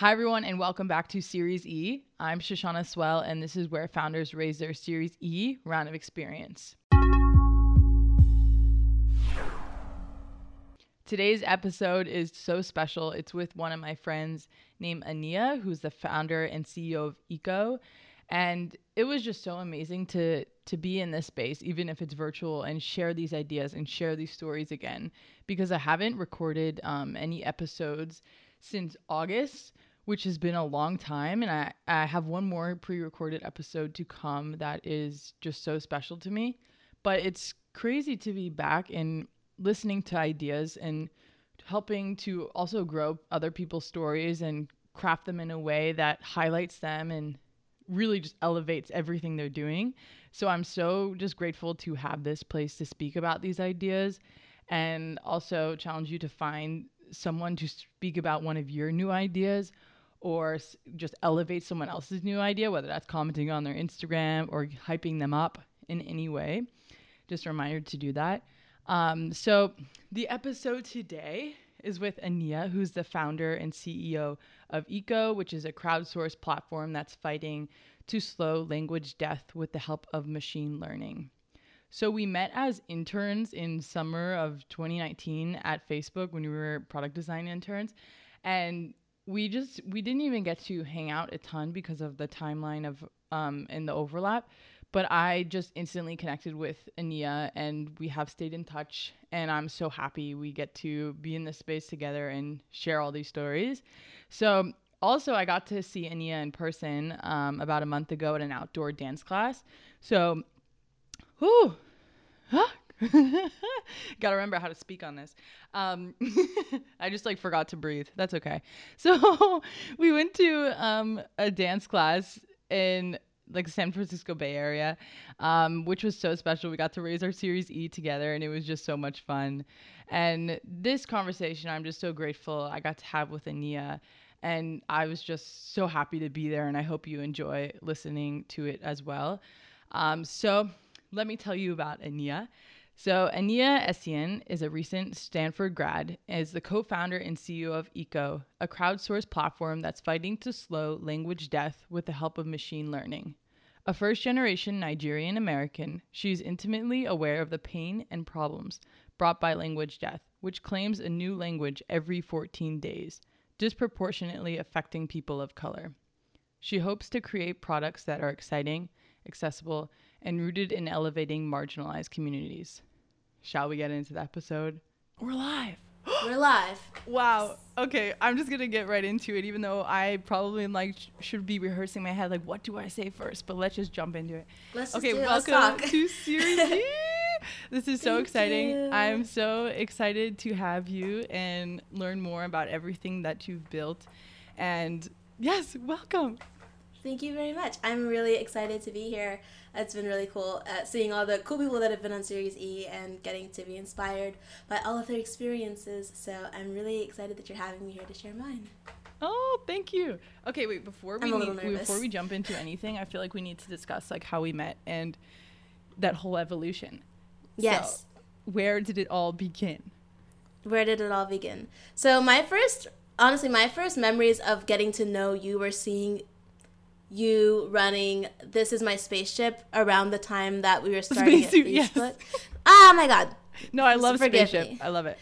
Hi, everyone, and welcome back to Series E. I'm Shoshana Swell, and this is where founders raise their Series E round of experience. Today's episode is so special. It's with one of my friends named Ania, who's the founder and CEO of Eco. And it was just so amazing to to be in this space, even if it's virtual, and share these ideas and share these stories again. Because I haven't recorded um, any episodes since August, which has been a long time. And I, I have one more pre recorded episode to come that is just so special to me. But it's crazy to be back and listening to ideas and helping to also grow other people's stories and craft them in a way that highlights them and really just elevates everything they're doing. So I'm so just grateful to have this place to speak about these ideas and also challenge you to find someone to speak about one of your new ideas or just elevate someone else's new idea, whether that's commenting on their Instagram or hyping them up in any way. Just a reminder to do that. Um, so the episode today is with Ania, who's the founder and CEO of Eco, which is a crowdsourced platform that's fighting to slow language death with the help of machine learning. So we met as interns in summer of 2019 at Facebook when we were product design interns and we just we didn't even get to hang out a ton because of the timeline of um and the overlap but I just instantly connected with Ania and we have stayed in touch and I'm so happy we get to be in this space together and share all these stories. So also I got to see Ania in person um, about a month ago at an outdoor dance class. So whew, Gotta remember how to speak on this. Um, I just like forgot to breathe. That's okay. So we went to um, a dance class in like San Francisco Bay Area, um, which was so special. We got to raise our Series E together, and it was just so much fun. And this conversation, I'm just so grateful I got to have with Ania. And I was just so happy to be there, and I hope you enjoy listening to it as well. Um, so, let me tell you about Ania. So, Ania Essien is a recent Stanford grad is the co founder and CEO of ECO, a crowdsourced platform that's fighting to slow language death with the help of machine learning. A first generation Nigerian American, she's intimately aware of the pain and problems brought by language death, which claims a new language every 14 days, disproportionately affecting people of color. She hopes to create products that are exciting, accessible, and rooted in elevating marginalized communities. Shall we get into the episode? We're live. We're live. Wow. Okay, I'm just gonna get right into it, even though I probably like sh- should be rehearsing my head, like what do I say first? But let's just jump into it. Let's just okay, do it. Let's welcome talk. to Series E. This is so Thank exciting. you. I'm so excited to have you and learn more about everything that you've built. And yes, welcome. Thank you very much. I'm really excited to be here. It's been really cool uh, seeing all the cool people that have been on Series E and getting to be inspired by all of their experiences. So I'm really excited that you're having me here to share mine. Oh, thank you. Okay, wait. Before we I'm a little need- before we jump into anything, I feel like we need to discuss like how we met and that whole evolution. Yes. So, where did it all begin? Where did it all begin? So my first, honestly, my first memories of getting to know you were seeing you running "This Is My Spaceship" around the time that we were starting at Spacesuit, yes. Oh my god, No, I love Forgive spaceship. me. I love it.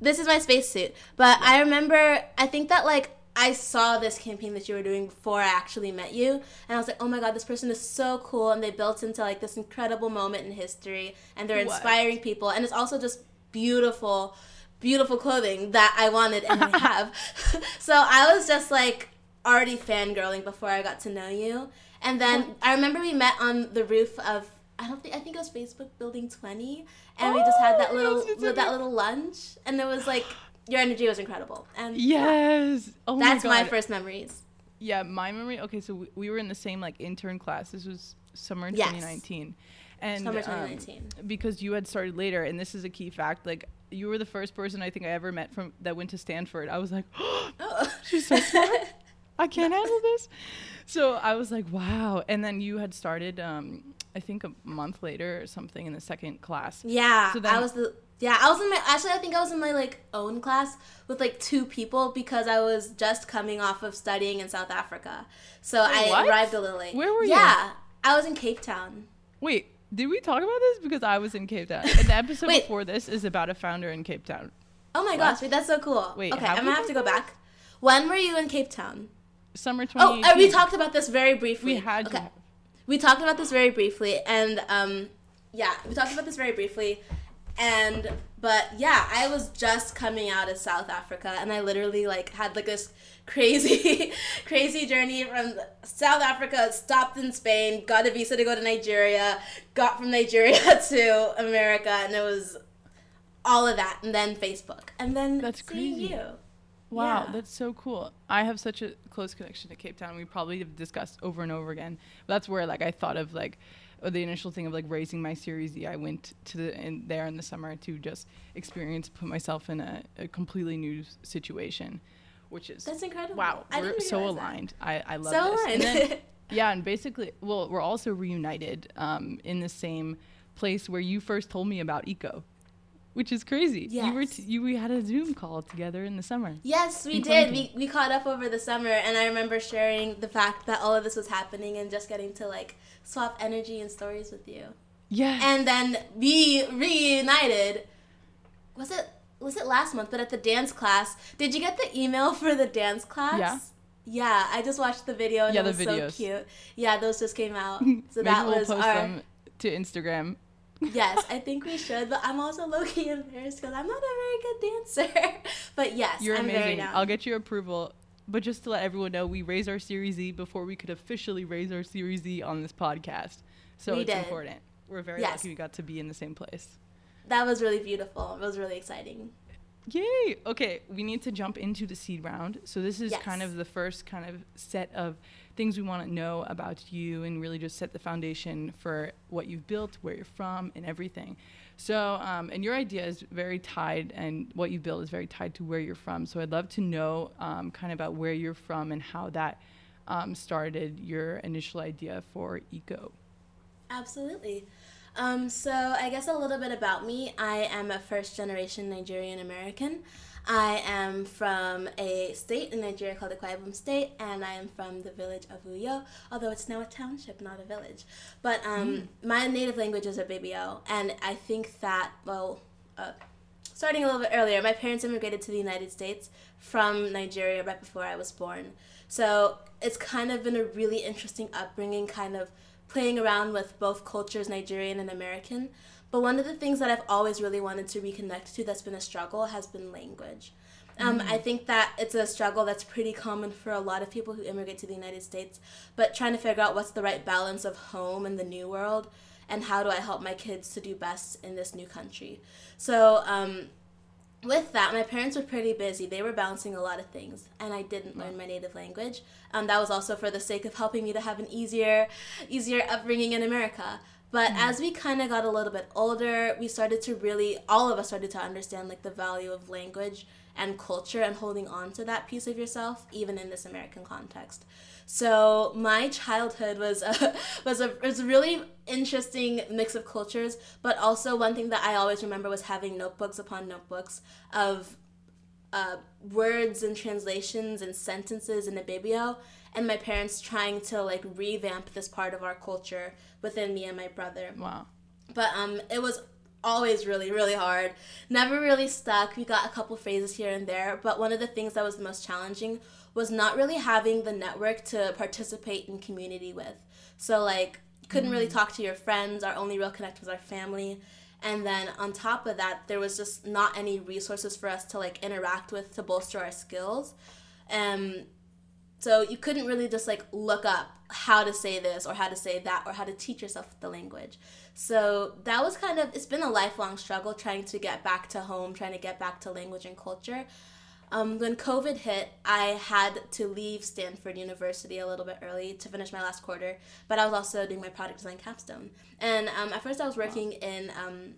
this is my spacesuit. But I remember, I think that like I saw this campaign that you were doing before I actually met you, and I was like, oh my god, this person is so cool, and they built into like this incredible moment in history, and they're What? inspiring people, and it's also just beautiful, beautiful clothing that I wanted and I have. so I was just like already fangirling before I got to know you, and then I remember we met on the roof of. I don't think I think it was Facebook Building 20, and we just had that Oh, little yes, that little lunch, and it was like your energy was incredible, and Yes. Oh that's my my, first memories. Yeah, my memory. Okay, so we, we were in the same like intern class. This was summer Yes. 2019, and Summer um, 2019. because you had started later, and this is a key fact. Like you were the first person I think I ever met from that went to Stanford. I was like, Oh. she's so smart. I can't handle this. So I was like, wow. And then you had started um, I think a month later or something in the second class. Yeah, So then- I was the yeah I was in my actually I think I was in my like own class with like two people because I was just coming off of studying in South Africa, so I what? arrived a little late. Where were you? Yeah, I was in Cape Town. Wait, did we talk about this? Because I was in Cape Town. And the episode Wait. before this is about a founder in Cape Town. Oh my What? gosh, wait, that's so cool. Wait, okay, I'm gonna have to go back. When were you in Cape Town? Summer Oh, 2018. uh, we talked about this very briefly. We had okay. we talked about this very briefly and um yeah we talked about this very briefly and but yeah i was just coming out of south africa and i literally like had like this crazy crazy journey from south africa stopped in spain got a visa to go to nigeria got from nigeria to america and it was all of that and then facebook and then That's crazy. you Wow, Yeah. that's so cool. I have such a close connection to Cape Town. We probably have discussed over and over again. But that's where like I thought of like uh, the initial thing of like raising my Series E. I went to the in there in the summer to just experience, put myself in a, a completely new situation, which is that's incredible wow. I we're so that. aligned. I I love so this. aligned And then, yeah, and basically, well, we're also reunited um, in the same place where you first told me about eco, which is crazy. You were t- you we had a Zoom call together in the summer. Yes, we did. We, we caught up over the summer, and I remember sharing the fact that all of this was happening and just getting to like swap energy and stories with you. Yeah. And then we reunited. Was it was it last month? But at the dance class, did you get the email for the dance class? Yeah. Yeah, I just watched the video and Yeah, it was so cute. Yeah, those just came out. So that we'll was post our them to Instagram. Yes. I think we should, but I'm also low key embarrassed because I'm not a very good dancer. but yes, You're I'm amazing. I'll get your approval. But just to let everyone know, we raised our Series E before we could officially raise our Series E on this podcast. So We it's did. important. We're very Yes. lucky we got to be in the same place. That was really beautiful. It was really exciting. Yay! Okay, we need to jump into the seed round. So this is Yes. kind of the first kind of set of things we want to know about you and really just set the foundation for what you've built, where you're from, and everything. So, um, and your idea is very tied, and what you built is very tied to where you're from. So I'd love to know um, kind of about where you're from and how that um, started your initial idea for eco. Absolutely. Um, so, I guess a little bit about me. I am a first generation Nigerian American. I am from a state in Nigeria called Ibom State, and I am from the village of Uyo, although it's now a township, not a village. But um, my native language is Ibibio, and I think that, well, uh, starting a little bit earlier, my parents immigrated to the United States from Nigeria right before I was born. So it's kind of been a really interesting upbringing, kind of playing around with both cultures, Nigerian and American. But one of the things that I've always really wanted to reconnect to that's been a struggle has been language. Um, I think that it's a struggle that's pretty common for a lot of people who immigrate to the United States, but trying to figure out what's the right balance of home and the new world, and how do I help my kids to do best in this new country. So, um, with that, my parents were pretty busy. They were balancing a lot of things, and I didn't learn my native language. Um, that was also for the sake of helping me to have an easier, easier upbringing in America. But as we kind of got a little bit older, we started to really, all of us started to understand like the value of language and culture and holding on to that piece of yourself, even in this American context. So my childhood was a, was a was a really interesting mix of cultures, but also one thing that I always remember was having notebooks upon notebooks of uh, words and translations and sentences in Ibibio, and my parents trying to like revamp this part of our culture within me and my brother. Wow. But um, it was always really, really hard. Never really stuck. We got a couple phrases here and there, but one of the things that was the most challenging was not really having the network to participate in community with. So like couldn't really talk to your friends. Our only real connect was our family. And then on top of that, there was just not any resources for us to like interact with to bolster our skills. Um, so you couldn't really just like look up how to say this or how to say that or how to teach yourself the language. So that was kind of it's been a lifelong struggle trying to get back to home, trying to get back to language and culture. Um, when COVID hit, I had to leave Stanford University a little bit early to finish my last quarter, but I was also doing my product design capstone. And um, at first, I was working in um,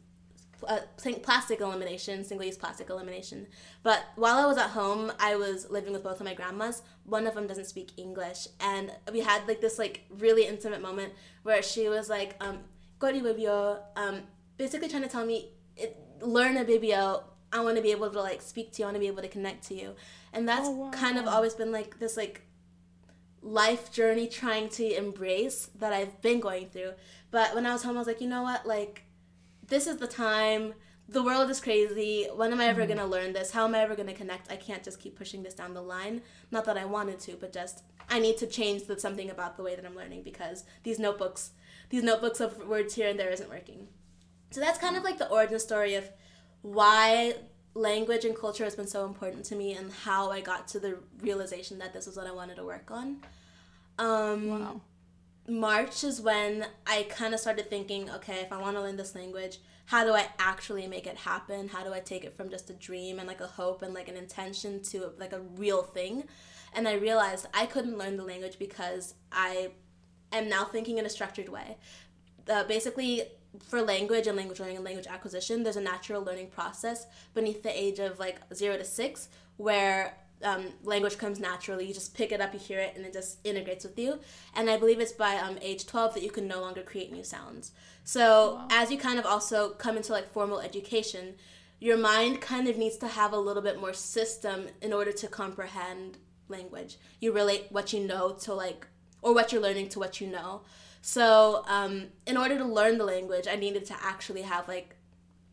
uh, plastic elimination, single use plastic elimination. But while I was at home, I was living with both of my grandmas. One of them doesn't speak English, and we had like this like really intimate moment where she was like, um, um, basically trying to tell me, learn Ibibio. I want to be able to like speak to you. I want to be able to connect to you, and that's oh, wow. kind of always been like this like life journey trying to embrace that I've been going through. But when I was home, I was like, you know what, like this is the time. The world is crazy. When am I ever mm-hmm. going to learn this? How am I ever going to connect? I can't just keep pushing this down the line. Not that I wanted to, but just I need to change the, something about the way that I'm learning because these notebooks, these notebooks of words here and there isn't working. So that's kind of like the origin story of why language and culture has been so important to me and how I got to the realization that this was what I wanted to work on. Um, wow. March is when I kind of started thinking, okay, if I want to learn this language, how do I actually make it happen? How do I take it from just a dream and like a hope and like an intention to like a real thing? And I realized I couldn't learn the language because I am now thinking in a structured way. Uh, basically, for language and language learning and language acquisition, there's a natural learning process beneath the age of like zero to six where um, language comes naturally. You just pick it up, you hear it, and it just integrates with you. And I believe it's by um, age 12 that you can no longer create new sounds. So wow. as you kind of also come into like formal education, your mind kind of needs to have a little bit more system in order to comprehend language. You relate what you know to like, or what you're learning to what you know. So um, in order to learn the language, I needed to actually have like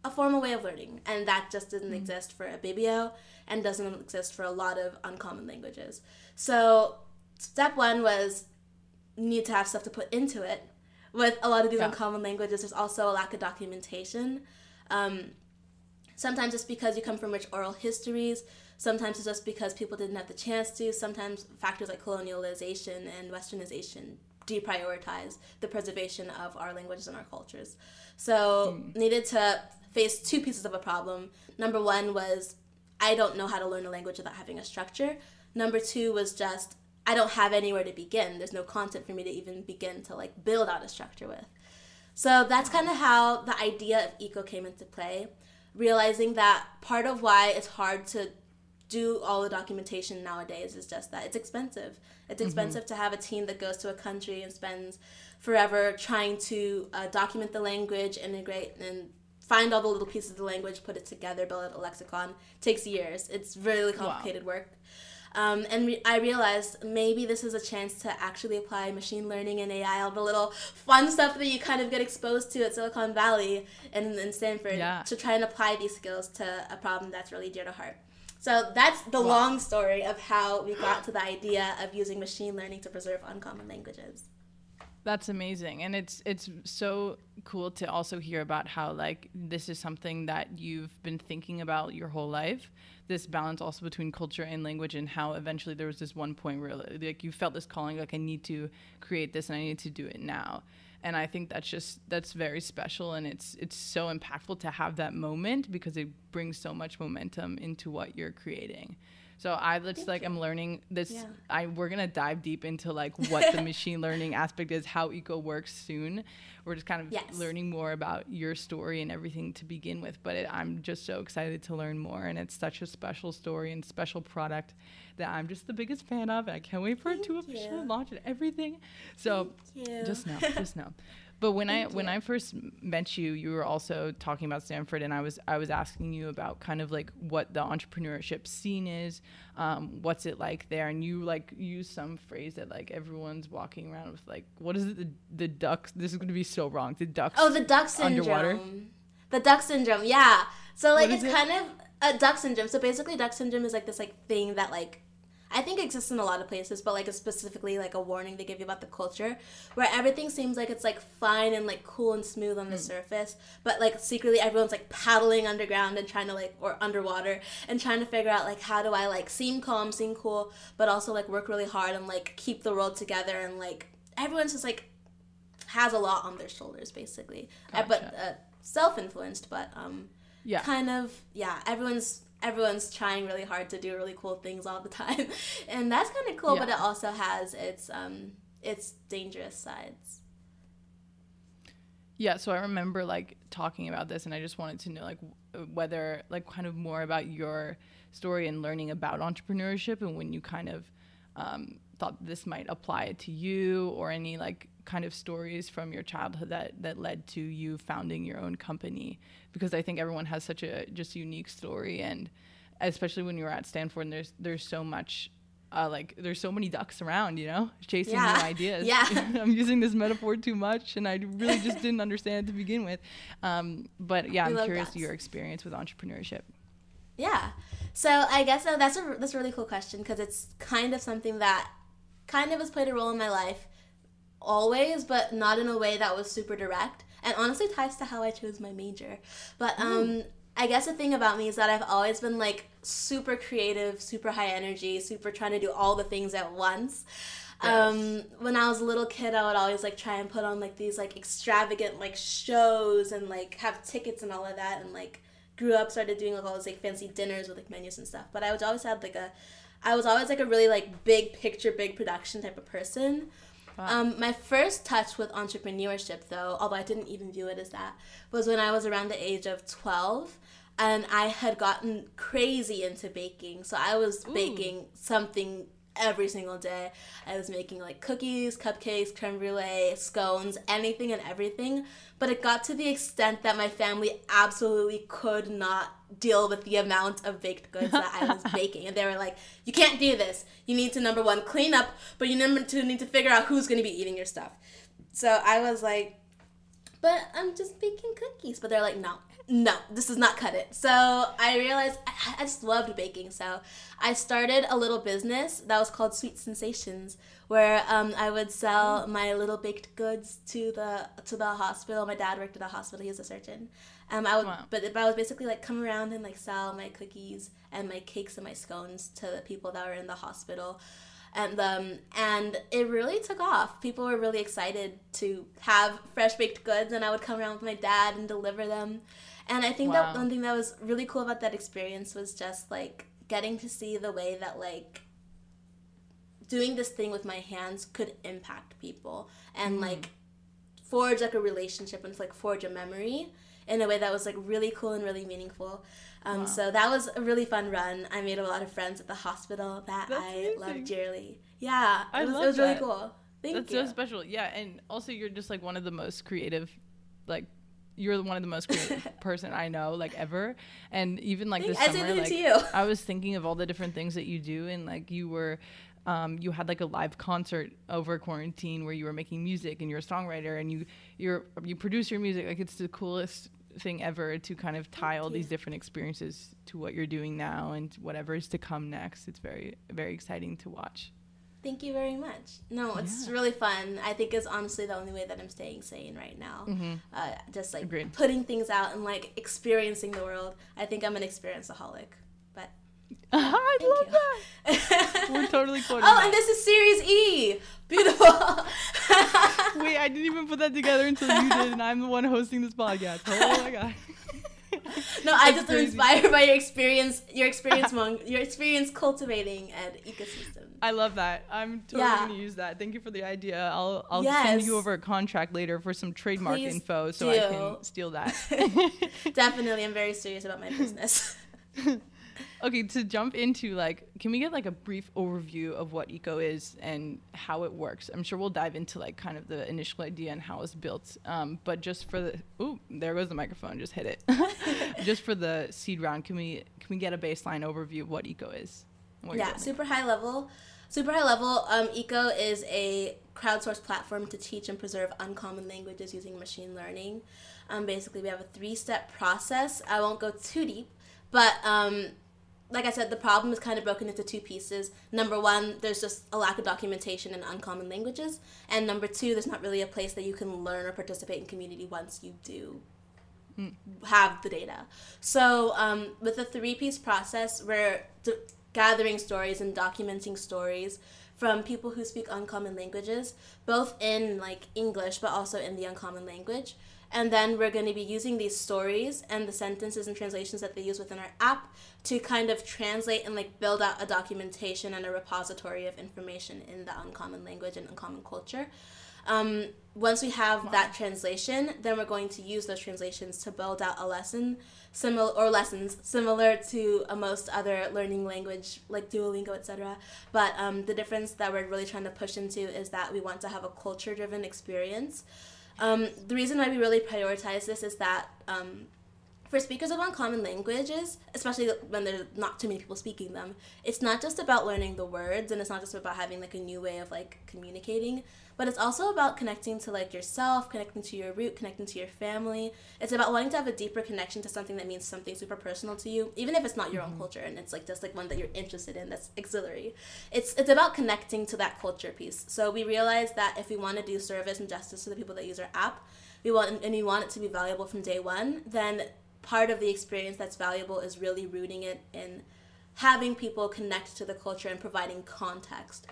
a formal way of learning, and that just didn't mm-hmm. exist for Ibibio and doesn't exist for a lot of uncommon languages. So, step one was need to have stuff to put into it. With a lot of these yeah. uncommon languages, there's also a lack of documentation. Um, sometimes it's because you come from rich oral histories. Sometimes it's just because people didn't have the chance to. Sometimes factors like colonialization and westernization deprioritize the preservation of our languages and our cultures. So, mm. needed to face two pieces of a problem. Number one was I don't know how to learn a language without having a structure. Number two was just I don't have anywhere to begin. There's no content for me to even begin to like build out a structure with. So that's kind of how the idea of eco came into play, realizing that part of why it's hard to do all the documentation nowadays is just that it's expensive. It's mm-hmm. expensive mm-hmm. to have a team that goes to a country and spends forever trying to uh, document the language, integrate, and find all the little pieces of the language, put it together, build a lexicon. It takes years. It's really complicated wow. work. Um, and re- I realized maybe this is a chance to actually apply machine learning and AI, all the little fun stuff that you kind of get exposed to at Silicon Valley and in Stanford, yeah. to try and apply these skills to a problem that's really dear to heart. So that's the wow. long story of how we got to the idea of using machine learning to preserve uncommon languages. That's amazing. And it's it's so cool to also hear about how like this is something that you've been thinking about your whole life. This balance also between culture and language and how eventually there was this one point where like you felt this calling like I need to create this and I need to do it now. And I think that's just that's very special and it's it's so impactful to have that moment because it brings so much momentum into what you're creating. So I just like I'm learning this. Yeah. I we're gonna dive deep into like what the machine learning aspect is, how eco works soon. We're just kind of yes. learning more about your story and everything to begin with. But it, I'm just so excited to learn more, and it's such a special story and special product that I'm just the biggest fan of. I can't wait for Thank it to officially launch and everything. So just know, just know. But when Thank I you. when I first met you, you were also talking about Stanford, and I was I was asking you about kind of like what the entrepreneurship scene is, um, what's it like there, and you like use some phrase that like everyone's walking around with like what is it the the ducks? This is going to be so wrong. The ducks. Oh, the duck syndrome. Underwater. The duck syndrome. Yeah. So like it's it? kind of a duck syndrome. So basically, duck syndrome is like this like thing that like I think exists in a lot of places, but like a specifically like a warning they give you about the culture, where everything seems like it's like fine and like cool and smooth on the mm. surface, but like secretly everyone's like paddling underground and trying to like or underwater and trying to figure out like how do I like seem calm, seem cool, but also like work really hard and like keep the world together and like everyone's just like has a lot on their shoulders basically, gotcha. uh, but uh, self-influenced, but um, yeah, kind of yeah, everyone's everyone's trying really hard to do really cool things all the time and that's kind of cool yeah. but it also has its um its dangerous sides yeah so i remember like talking about this, and I just wanted to know like whether like kind of more about your story and learning about entrepreneurship and when you kind of um, thought this might apply to you or any like kind of stories from your childhood that that led to you founding your own company because I think everyone has such a just unique story and especially when you were at Stanford and there's there's so much uh, like there's so many ducks around, you know, chasing yeah. new ideas. Yeah. I'm using this metaphor too much, and I really just didn't understand it to begin with. Um, but yeah, we I'm curious ducks. your experience with entrepreneurship. Yeah. So I guess uh, that's a that's a really cool question because it's kind of something that kind of has played a role in my life always, but not in a way that was super direct. And honestly, ties to how I chose my major. But um, I guess the thing about me is that I've always been like super creative, super high energy, super trying to do all the things at once. Yes. Um, when I was a little kid, I would always like try and put on like these like extravagant like shows and like have tickets and all of that, and like grew up started doing like all those like fancy dinners with like menus and stuff. But I was always had like a, I was always like a really like big picture, big production type of person. Wow. Um, my first touch with entrepreneurship, though, although I didn't even view it as that, was when I was around the age of 12 and I had gotten crazy into baking. So I was Ooh. baking something every single day. I was making like cookies, cupcakes, creme brulee, scones, anything and everything. But it got to the extent that my family absolutely could not deal with the amount of baked goods that I was baking. And they were like, you can't do this. You need to, number one, clean up, but you number two need to figure out who's going to be eating your stuff. So I was like, but I'm just baking cookies. But they're like, no, no, this does not cut it. So I realized I, I just loved baking. So I started a little business that was called Sweet Sensations, where um, I would sell my little baked goods to the to the hospital. My dad worked at a hospital; he was a surgeon. Um, I would, wow. but, but I was basically like come around and like sell my cookies and my cakes and my scones to the people that were in the hospital and um, and it really took off. People were really excited to have fresh baked goods, and I would come around with my dad and deliver them. And I think wow. that one thing that was really cool about that experience was just like getting to see the way that like doing this thing with my hands could impact people and mm. like forge like a relationship and like forge a memory in a way that was like really cool and really meaningful. Um, wow. So that was a really fun run. I made a lot of friends at the hospital that That's I love dearly. Yeah, I it was, love it was that. really cool. Thank you. That's you. so special. Yeah, and also you're just like one of the most creative, like you're one of the most creative person I know, like ever. And even like this summer, like I was thinking of all the different things that you do, and like you were um, you had like a live concert over quarantine where you were making music and you're a songwriter and you you're you produce your music like it's the coolest thing ever to kind of tie all these different experiences to what you're doing now and whatever is to come next. It's very very exciting to watch. Thank you very much. No, it's yeah. really fun. I think it's honestly the only way that I'm staying sane right now. Mm-hmm. Uh, just like Agreed. putting things out and like experiencing the world. I think I'm an experienceaholic. But I love you. that. We're totally quoting. Oh, and this is Series E. Beautiful. Wait, I didn't even put that together until you did, and I'm the one hosting this podcast. Oh my god. no, I just am inspired by your experience, your experience, among, your experience cultivating an ecosystem. I love that. I'm totally yeah. gonna use that. Thank you for the idea. I'll I'll yes. send you over a contract later for some trademark Please info so do. I can steal that. Definitely, I'm very serious about my business okay, to jump into like, can we get like a brief overview of what Eco is and how it works? I'm sure we'll dive into like kind of the initial idea and how it's built. Um, but just for the, ooh, there goes the microphone, just hit it. just for the seed round, can we can we get a baseline overview of what Eco is? Yeah, super high level. Super high level. Um, Eco is a crowdsourced platform to teach and preserve uncommon languages using machine learning. Um, basically, we have a three-step process. I won't go too deep, but um, like I said, the problem is kind of broken into two pieces. Number one, there's just a lack of documentation in uncommon languages, and number two, there's not really a place that you can learn or participate in community once you do mm. have the data. So um, with the three-piece process, we're gathering stories and documenting stories from people who speak uncommon languages, both in like English but also in the uncommon language And then we're going to be using these stories and the sentences and translations that they use within our app to kind of translate and like build out a documentation and a repository of information in the uncommon language and uncommon culture. Um, once we have wow. that translation, then we're going to use those translations to build out a lesson similar or lessons similar to uh, most other learning language like Duolingo, etc. But um, the difference that we're really trying to push into is that we want to have a culture-driven experience. Um, the reason why we really prioritize this is that um, for speakers of uncommon languages, especially when there's not too many people speaking them, it's not just about learning the words and it's not just about having like a new way of like communicating, but it's also about connecting to like yourself, connecting to your root, connecting to your family. It's about wanting to have a deeper connection to something that means something super personal to you, even if it's not your mm-hmm. own culture and it's like just like one that you're interested in that's auxiliary. It's it's about connecting to that culture piece. So we realize that if we want to do service and justice to the people that use our app, we want and we want it to be valuable from day one, then part of the experience that's valuable is really rooting it in having people connect to the culture and providing context.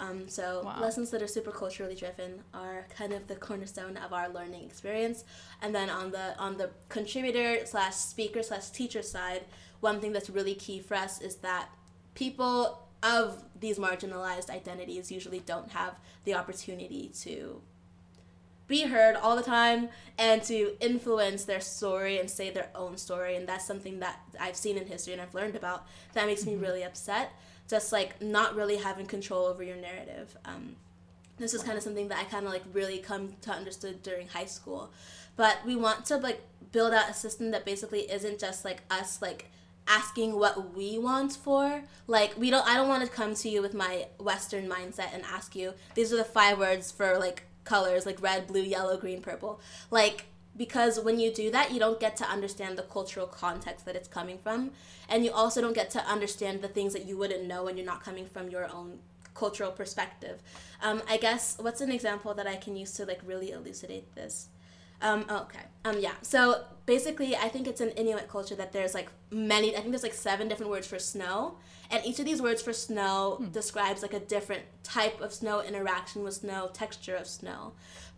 Um, so wow. lessons that are super culturally driven are kind of the cornerstone of our learning experience. And then on the on the contributor slash speaker slash teacher side, one thing that's really key for us is that people of these marginalized identities usually don't have the opportunity to be heard all the time and to influence their story and say their own story and that's something that i've seen in history and i've learned about that makes mm-hmm. me really upset just like not really having control over your narrative. Um, this is kind of something that i kind of like really come to understood during high school. But we want to like build out a system that basically isn't just like us like asking what we want for. Like we don't i don't want to come to you with my western mindset and ask you these are the five words for like colors like red, blue, yellow, green, purple. Like because when you do that, you don't get to understand the cultural context that it's coming from, and you also don't get to understand the things that you wouldn't know when you're not coming from your own cultural perspective. Um, I guess what's an example that I can use to like really elucidate this? Um, oh, okay. Um, yeah. So basically, I think it's an Inuit culture that there's like many. I think there's like seven different words for snow, and each of these words for snow hmm. describes like a different type of snow, interaction with snow, texture of snow.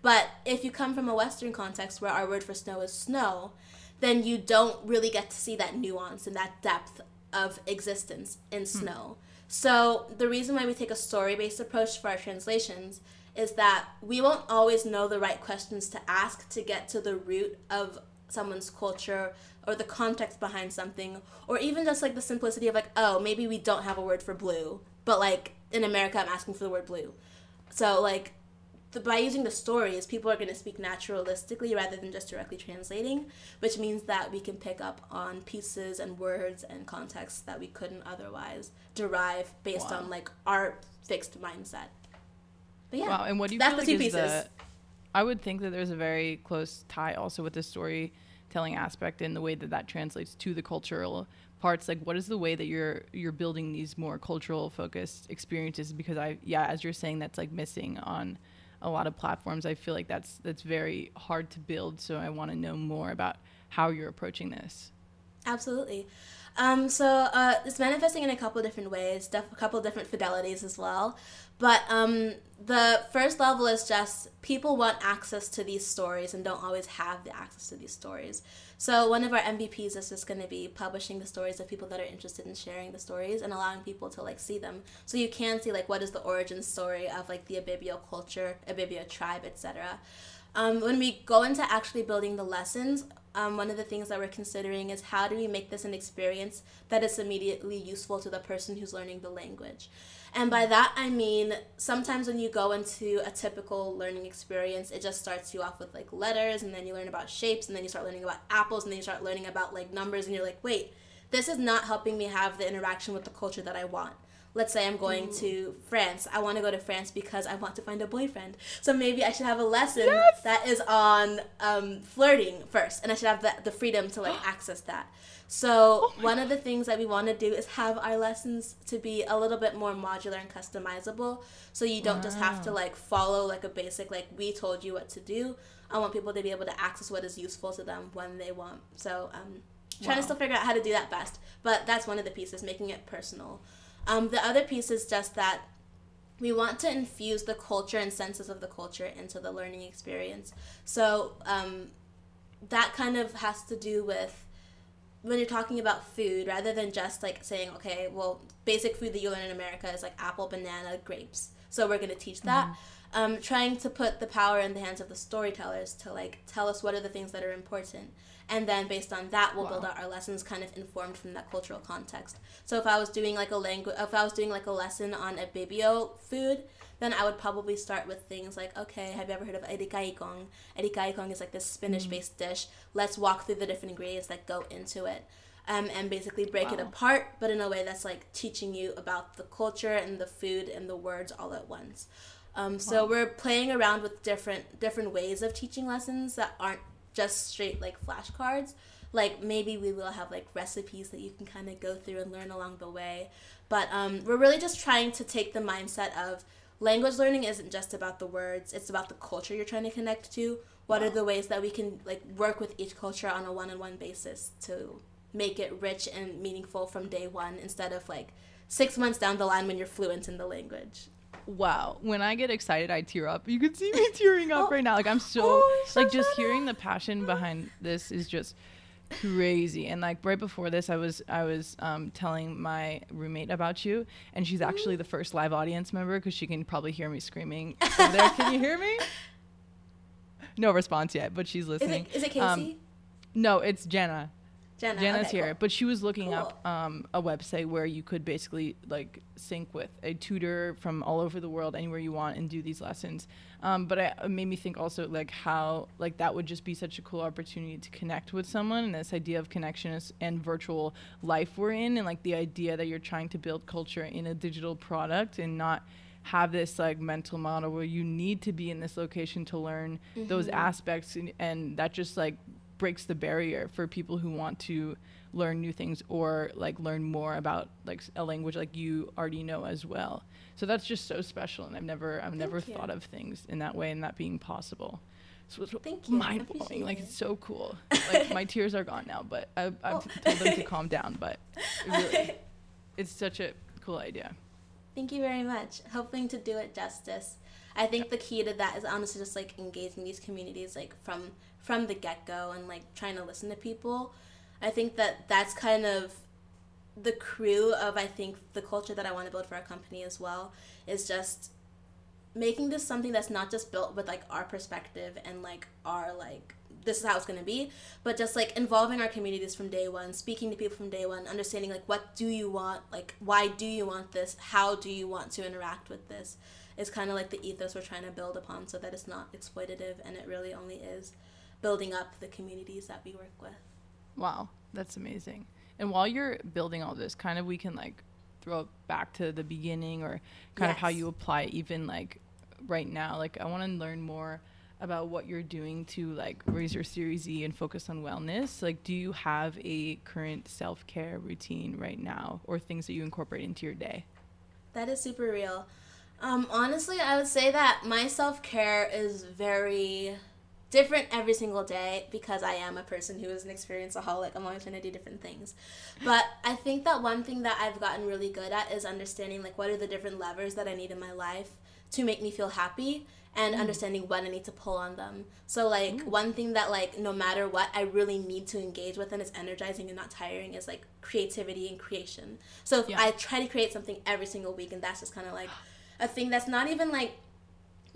But if you come from a Western context where our word for snow is snow, then you don't really get to see that nuance and that depth of existence in hmm. snow. So the reason why we take a story-based approach for our translations is that we won't always know the right questions to ask to get to the root of someone's culture or the context behind something or even just like the simplicity of like oh maybe we don't have a word for blue but like in america i'm asking for the word blue so like the, by using the stories people are going to speak naturalistically rather than just directly translating which means that we can pick up on pieces and words and contexts that we couldn't otherwise derive based wow. on like our fixed mindset but yeah, wow. And what do you that's feel the like two pieces. The, I would think that there's a very close tie also with the storytelling aspect and the way that that translates to the cultural parts. Like, what is the way that you're you're building these more cultural focused experiences? Because I, yeah, as you're saying, that's like missing on a lot of platforms. I feel like that's that's very hard to build. So I want to know more about how you're approaching this. Absolutely. Um, so uh, it's manifesting in a couple different ways, def- a couple different fidelities as well. But um, the first level is just people want access to these stories and don't always have the access to these stories. So one of our MVPs is just going to be publishing the stories of people that are interested in sharing the stories and allowing people to like see them. So you can see like what is the origin story of like the Ibibio culture, Ibibio tribe, etc. Um, when we go into actually building the lessons, um, one of the things that we're considering is how do we make this an experience that is immediately useful to the person who's learning the language. And by that, I mean sometimes when you go into a typical learning experience, it just starts you off with like letters, and then you learn about shapes, and then you start learning about apples, and then you start learning about like numbers, and you're like, wait, this is not helping me have the interaction with the culture that I want. Let's say I'm going mm. to France. I want to go to France because I want to find a boyfriend. So maybe I should have a lesson yes! that is on um, flirting first, and I should have the, the freedom to like access that. So oh one God. of the things that we want to do is have our lessons to be a little bit more modular and customizable. So you don't wow. just have to like follow like a basic like we told you what to do. I want people to be able to access what is useful to them when they want. So um trying wow. to still figure out how to do that best. But that's one of the pieces, making it personal. Um, the other piece is just that we want to infuse the culture and senses of the culture into the learning experience. So um, that kind of has to do with when you're talking about food rather than just like saying okay well basic food that you learn in america is like apple banana grapes so we're going to teach that mm-hmm. um, trying to put the power in the hands of the storytellers to like tell us what are the things that are important and then based on that we'll wow. build out our lessons kind of informed from that cultural context so if i was doing like a language if i was doing like a lesson on Ibibio food then I would probably start with things like, okay, have you ever heard of erikaikong? Erikaikong is like this spinach-based mm. dish. Let's walk through the different ingredients that go into it. Um, and basically break wow. it apart, but in a way that's like teaching you about the culture and the food and the words all at once. Um, so wow. we're playing around with different different ways of teaching lessons that aren't just straight like flashcards. Like maybe we will have like recipes that you can kind of go through and learn along the way. But um, we're really just trying to take the mindset of language learning isn't just about the words it's about the culture you're trying to connect to what wow. are the ways that we can like work with each culture on a one-on-one basis to make it rich and meaningful from day one instead of like six months down the line when you're fluent in the language wow when i get excited i tear up. You can see me tearing up oh. right now. Like i'm so, oh, like just hearing the passion behind this is just crazy. And like right before this i was i was um, telling my roommate about you and she's actually the first live audience member because she can probably hear me screaming. Over there? Can you hear me? No response yet but she's listening is it, is it casey? um, no it's jenna Jenna, Jenna's okay, here, cool. but she was looking cool. up um, a website where you could basically like sync with a tutor from all over the world, anywhere you want, and do these lessons. Um, but I, it made me think also like how like that would just be such a cool opportunity to connect with someone, and this idea of connection is, and virtual life we're in, and like the idea that you're trying to build culture in a digital product and not have this like mental model where you need to be in this location to learn mm-hmm. those aspects and, and that just like breaks the barrier for people who want to learn new things or like learn more about like a language like you already know as well. So that's just so special, and I've never I've Thank never you. thought of things in that way and that being possible. So it's Thank mind blowing. Like it's so cool. like my tears are gone now, but I, I've oh. told them to calm down. But it really, it's such a cool idea. Thank you very much. Hoping to do it justice. I think the key to that is honestly just like engaging these communities like from from the get go and like trying to listen to people. I think that that's kind of the crew of I think the culture that I want to build for our company as well is just making this something that's not just built with like our perspective and like our like this is how it's going to be but just like involving our communities from day one speaking to people from day one understanding like what do you want like why do you want this how do you want to interact with this is kind of like the ethos we're trying to build upon so that it's not exploitative and it really only is building up the communities that we work with. Wow, that's amazing. And while you're building all this, kind of we can like throw it back to the beginning or kind yes. of how you apply even like right now. Like I want to learn more about what you're doing to like raise your Series E and focus on wellness. Like do you have a current self-care routine right now or things that you incorporate into your day? That is super real. Um, honestly, I would say that my self care is very different every single day because I am a person who is an experienceaholic. I'm always trying to do different things. But I think that one thing that I've gotten really good at is understanding like what are the different levers that I need in my life to make me feel happy and mm. understanding when I need to pull on them. So like mm. one thing that like no matter what I really need to engage with and is energizing and not tiring is like creativity and creation. So yeah. I try to create something every single week and that's just kind of like a thing that's not even like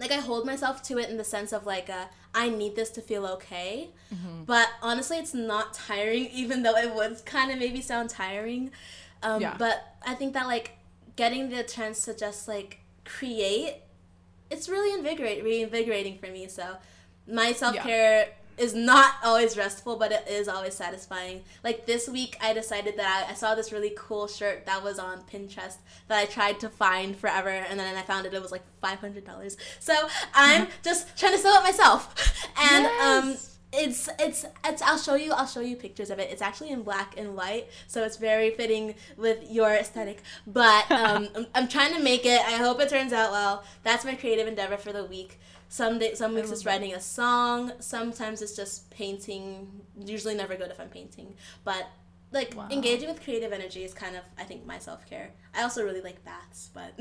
like I hold myself to it in the sense of like a, I need this to feel okay. Mm-hmm. But honestly, it's not tiring, even though it would kind of maybe sound tiring. Um, yeah. But I think that like getting the chance to just like create, it's really invigorate, reinvigorating for me. So my self care yeah is not always restful, but it is always satisfying. Like this week, I decided that I, I, saw this really cool shirt that was on Pinterest that I tried to find forever, and then I found it. It was like five hundred dollars. So I'm just trying to sell it myself, and um, yes. um. It's, it's it's I'll show you I'll show you pictures of it. It's actually in black and white, so it's very fitting with your aesthetic. But um, I'm, I'm trying to make it. I hope it turns out well. That's my creative endeavor for the week. Some day, some weeks it's writing a song. Sometimes it's just painting. Usually never good if I'm painting, but like wow. engaging with creative energy is kind of I think my self care. I also really like baths, but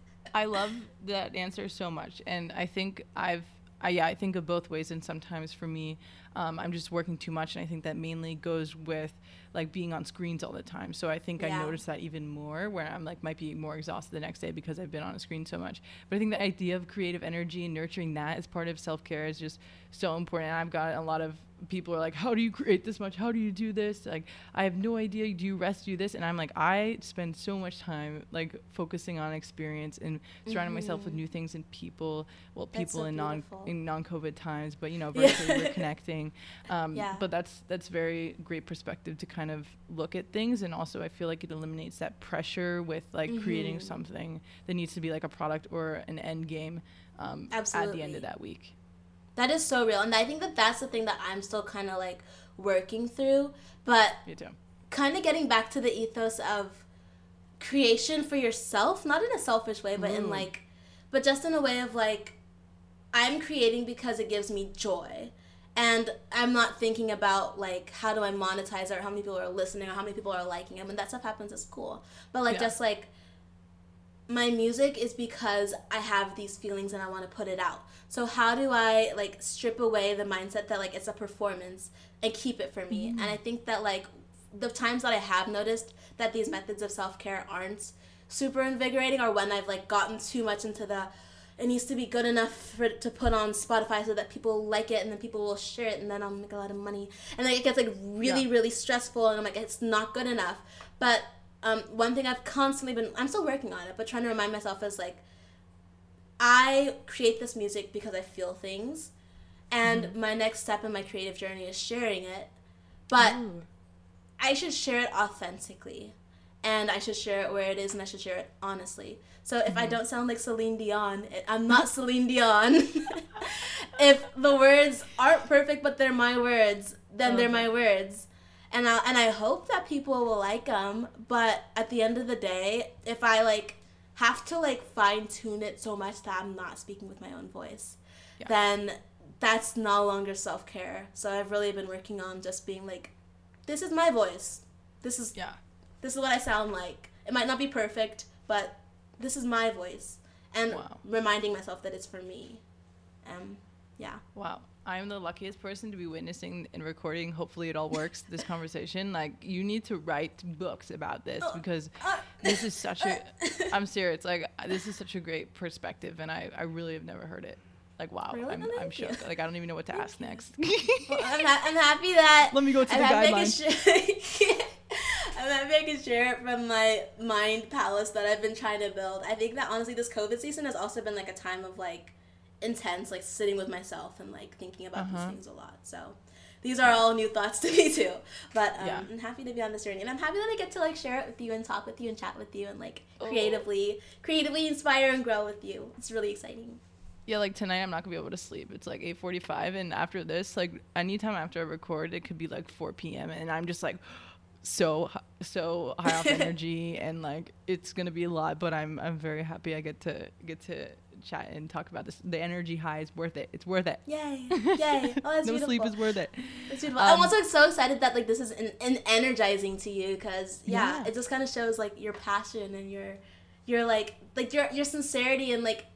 I love that answer so much, and I think I've I, yeah, I think of both ways, and sometimes for me, um, I'm just working too much, and I think that mainly goes with like being on screens all the time. So I think Yeah. I notice that even more, where I'm like might be more exhausted the next day because I've been on a screen so much. But I think the idea of creative energy and nurturing that as part of self care is just so important. And I've got a lot of people are like, "How do you create this much? How do you do this?" Like, I have no idea. Do you rest? Do this? And I'm like, I spend so much time like focusing on experience and surrounding myself with new things and people. Well, Mm-hmm. That's people so in non in non COVID times, but you know, virtually we're connecting. Um, Yeah. But that's that's very great perspective to kind of look at things, and also I feel like it eliminates that pressure with like creating Mhm. something that needs to be like a product or an end game um, at the end of that week. That is so real. And I think that that's the thing that I'm still kind of like working through. But kind of getting back to the ethos of creation for yourself, not in a selfish way, but in Mm. like, but just in a way of like, I'm creating because it gives me joy. And I'm not thinking about like how do I monetize it or how many people are listening or how many people are liking it. When that stuff happens, it's cool. But like Yeah. just like my music is because I have these feelings and I want to put it out. So how do I like strip away the mindset that like it's a performance and keep it for me? Mm-hmm. And I think that like the times that I have noticed that these methods of self-care aren't super invigorating are when I've like gotten too much into the it needs to be good enough for it to put on Spotify so that people like it and then people will share it and then I'll make a lot of money. And then it gets like really, Yeah. really stressful and I'm like, it's not good enough. But um, one thing I've constantly been, I'm still working on it, but trying to remind myself is like, I create this music because I feel things. And my next step in my creative journey is sharing it. But Ooh. I should share it authentically. And I should share it where it is and I should share it honestly. So if I mm-hmm. don't sound like Celine Dion, it, I'm not Celine Dion. if the words aren't perfect but they're my words, then they're my words. And I and I hope that people will like them, but at the end of the day, if I like have to like fine tune it so much that I'm not speaking with my own voice, Yeah. then that's no longer self-care. So I've really been working on just being like this is my voice. This is Yeah. This is what I sound like. It might not be perfect, but this is my voice. And Wow. reminding myself that it's for me. Um, yeah. Wow. I'm the luckiest person to be witnessing and recording. Hopefully, it all works. This conversation, like, you need to write books about this Oh, because uh, this is such a. I'm serious. Like, this is such a great perspective, and I, I really have never heard it. Like, wow, Really? I'm, I'm thank you. shook. Like, I don't even know what to ask next. Well, I'm, ha- I'm happy that Let me go to I'm the guidelines. I'm I can share it from my mind palace that I've been trying to build. I think that honestly, this COVID season has also been like a time of like intense, like sitting with myself and like thinking about these Uh-huh. things a lot. So these are all new thoughts to me too. But um, Yeah. I'm happy to be on this journey, and I'm happy that I get to like share it with you and talk with you and chat with you and like Oh. creatively, creatively inspire and grow with you. It's really exciting. Yeah, like tonight I'm not gonna be able to sleep. It's like 8:45, and after this, like anytime after I record, it could be like 4 p.m. and I'm just like so so high off energy, and like it's gonna be a lot. But I'm I'm very happy I get to get to chat and talk about this. The energy high is worth it. It's worth it. Yay! Yay! Oh, that's no beautiful. sleep is worth it. It's beautiful. Um, I'm also so excited that like this is an, an energizing to you because yeah, Yeah. it just kind of shows like your passion and your your like like your your sincerity and like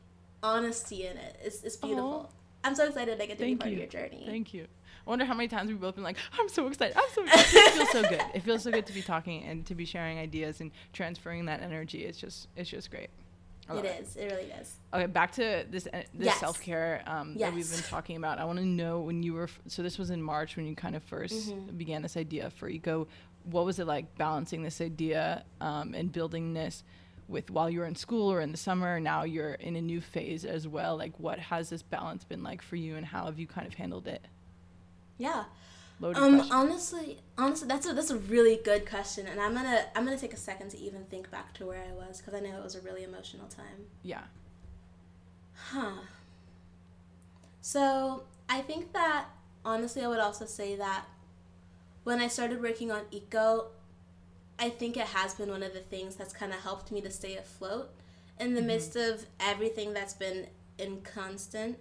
honesty in it. It's it's beautiful. I'm so excited I get to Thank be part you. of your journey. Thank you. I wonder how many times we've both been like, I'm so excited. I'm so excited. it feels so good. It feels so good to be talking and to be sharing ideas and transferring that energy. It's just it's just great. It is. It really is. Okay, back to this uh, this Yes. self care um, that we've been talking about. I want to know when you were f- so this was in March when you kind of 1st Mhm. began this idea for Eco. What was it like balancing this idea um, and building this with while you were in school or in the summer? Now you're in a new phase as well. Like, what has this balance been like for you, and how have you kind of handled it? Yeah. Loaded Um. question. Honestly, honestly, that's a that's a really good question, and I'm gonna I'm gonna take a second to even think back to where I was because I know it was a really emotional time. yeah. Huh. So I think that honestly, I would also say that when I started working on eco, I think it has been one of the things that's kind of helped me to stay afloat in the midst of everything that's been inconstant.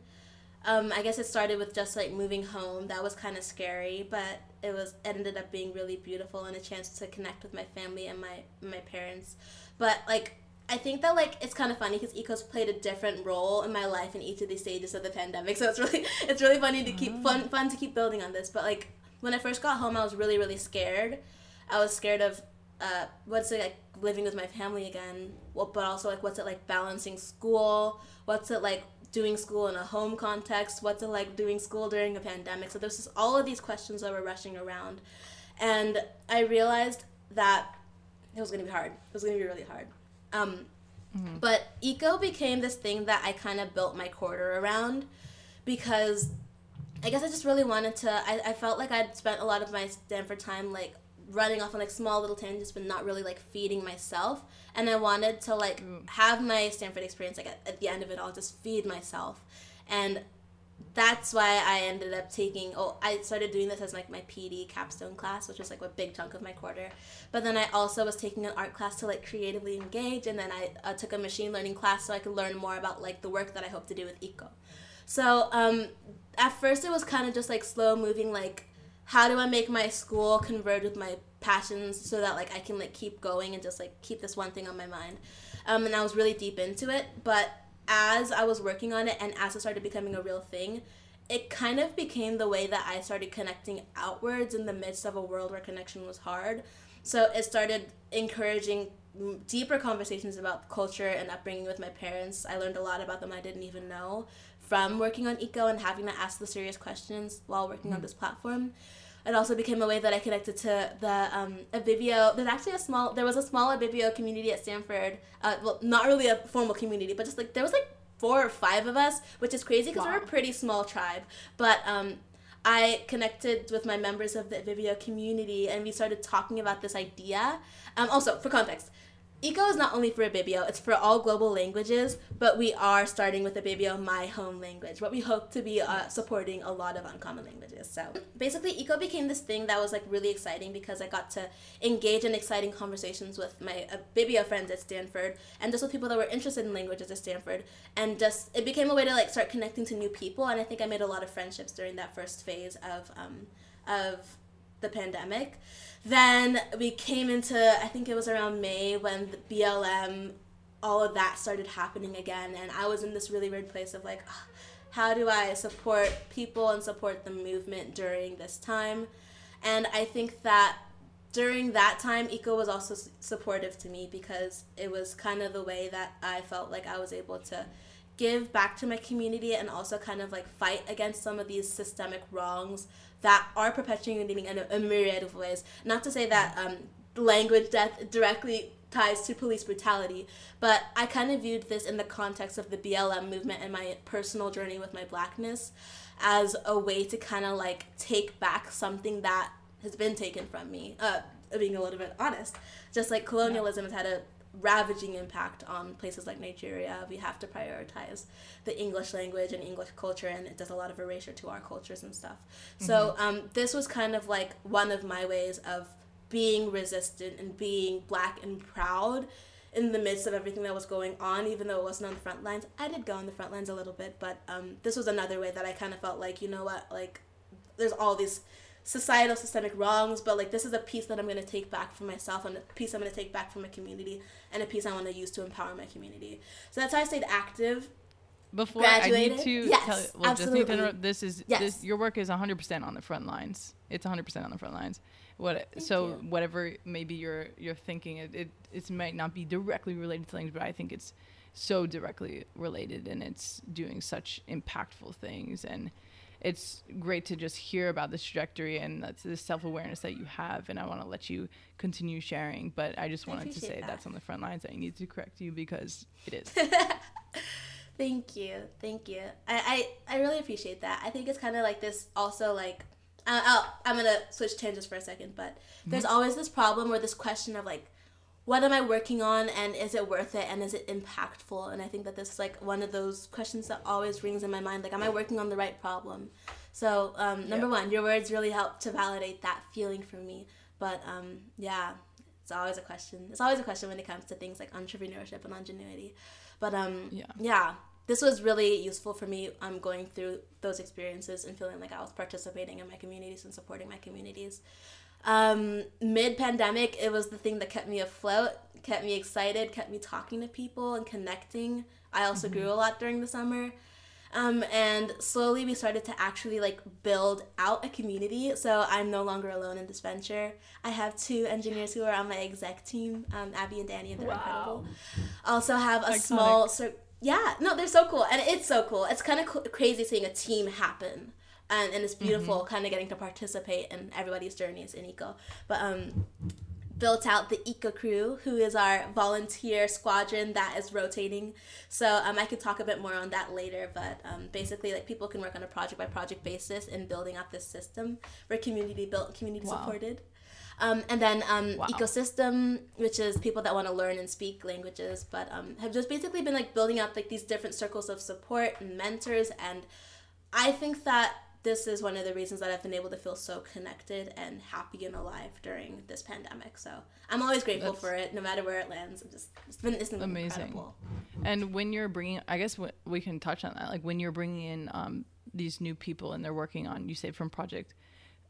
Um, I guess it started with just like moving home. That was kind of scary, but it was ended up being really beautiful and a chance to connect with my family and my my parents. But like I think that like it's kind of funny because Eco's played a different role in my life in each of these stages of the pandemic. So it's really it's really funny to keep fun fun to keep building on this. But like when I first got home, I was really really scared. I was scared of uh, what's it like living with my family again. Well, but also like what's it like balancing school? What's it like doing school in a home context? What's it like doing school during a pandemic? So there's just all of these questions that were rushing around, and I realized that it was gonna be hard. It was gonna be really hard. Um, mm-hmm. But eco became this thing that I kind of built my quarter around because I guess I just really wanted to. I, I felt like I'd spent a lot of my Stanford time like running off on like small little tangents, but not really like feeding myself. And I wanted to like mm. have my Stanford experience like at, at the end of it all, just feed myself. And that's why I ended up taking. Oh, I started doing this as like my PD capstone class, which was like a big chunk of my quarter. But then I also was taking an art class to like creatively engage, and then I uh, took a machine learning class so I could learn more about like the work that I hope to do with eco. So um, at first it was kind of just like slow moving, like how do I make my school converge with my passions so that like I can like keep going and just like keep this one thing on my mind. Um, and I was really deep into it, but as I was working on it and as it started becoming a real thing, it kind of became the way that I started connecting outwards in the midst of a world where connection was hard. So it started encouraging deeper conversations about culture and upbringing with my parents. I learned a lot about them I didn't even know from working on eco and having to ask the serious questions while working mm. on this platform it also became a way that I connected to the um, Ibibio. There's actually a small, there was a small Ibibio community at Stanford. Uh, well, not really a formal community, but just like there was like four or five of us, which is crazy because wow. we're a pretty small tribe. But um, I connected with my members of the Ibibio community, and we started talking about this idea. Um, also, for context, Eco is not only for Ibibio, it's for all global languages, but we are starting with Ibibio, my home language, but we hope to be uh, supporting a lot of uncommon languages. So basically, Eco became this thing that was like really exciting because I got to engage in exciting conversations with my Ibibio friends at Stanford and just with people that were interested in languages at Stanford. And just, it became a way to like start connecting to new people. And I think I made a lot of friendships during that first phase of, um, of the pandemic. Then we came into, I think it was around May when the BLM, all of that started happening again. And I was in this really weird place of like, ah, how do I support people and support the movement during this time? And I think that during that time, Eco was also supportive to me because it was kind of the way that I felt like I was able to give back to my community and also kind of like fight against some of these systemic wrongs that are perpetuating in a, a myriad of ways. Not to say that um, language death directly ties to police brutality, but I kind of viewed this in the context of the BLM movement and my personal journey with my blackness as a way to kind of like take back something that has been taken from me. Uh, being a little bit honest, just like colonialism has had a ravaging impact on places like Nigeria. We have to prioritize the English language and English culture, and it does a lot of erasure to our cultures and stuff. Mm-hmm. So um, this was kind of like one of my ways of being resistant and being black and proud in the midst of everything that was going on, even though it wasn't on the front lines. I did go on the front lines a little bit, but um, this was another way that I kind of felt like, you know what, like there's all these societal systemic wrongs but like this is a piece that i'm going to take back for myself and a piece i'm going to take back for my community and a piece i want to use to empower my community so that's how i stayed active before graduated. i need to yes, tell you, well absolutely. just need this is yes. this your work is 100% on the front lines it's 100% on the front lines what Thank so you. whatever maybe you're you're thinking it, it it might not be directly related to things but i think it's so directly related and it's doing such impactful things and it's great to just hear about this trajectory and that's the self-awareness that you have and i want to let you continue sharing but i just wanted I to say that. that's on the front lines i need to correct you because it is thank you thank you I, I i really appreciate that i think it's kind of like this also like I'll, i'm gonna switch tangents for a second but mm-hmm. there's always this problem or this question of like what am I working on and is it worth it and is it impactful? And I think that this is like one of those questions that always rings in my mind like, am I working on the right problem? So, um, number yep. one, your words really help to validate that feeling for me. But um, yeah, it's always a question. It's always a question when it comes to things like entrepreneurship and ingenuity. But um, yeah. yeah, this was really useful for me. I'm um, going through those experiences and feeling like I was participating in my communities and supporting my communities. Um, Mid pandemic, it was the thing that kept me afloat, kept me excited, kept me talking to people and connecting. I also mm-hmm. grew a lot during the summer. Um, and slowly we started to actually like build out a community. So I'm no longer alone in this venture. I have two engineers who are on my exec team, um, Abby and Danny, and they're wow. incredible. Also have a Iconic. small, so yeah, no, they're so cool, and it's so cool. It's kind of crazy seeing a team happen. And, and it's beautiful mm-hmm. kind of getting to participate in everybody's journeys in eco but um built out the Eco Crew, who is our volunteer squadron that is rotating. So um, I could talk a bit more on that later, but um, basically, like people can work on a project by project basis in building out this system. We're community built, community wow. supported. Um, and then um, wow. ecosystem, which is people that want to learn and speak languages, but um, have just basically been like building up like these different circles of support and mentors. And I think that this is one of the reasons that I've been able to feel so connected and happy and alive during this pandemic. So I'm always grateful That's for it, no matter where it lands. I'm just it's been, it's been amazing. Incredible. And when you're bringing, I guess we can touch on that. Like when you're bringing in um, these new people and they're working on, you say from project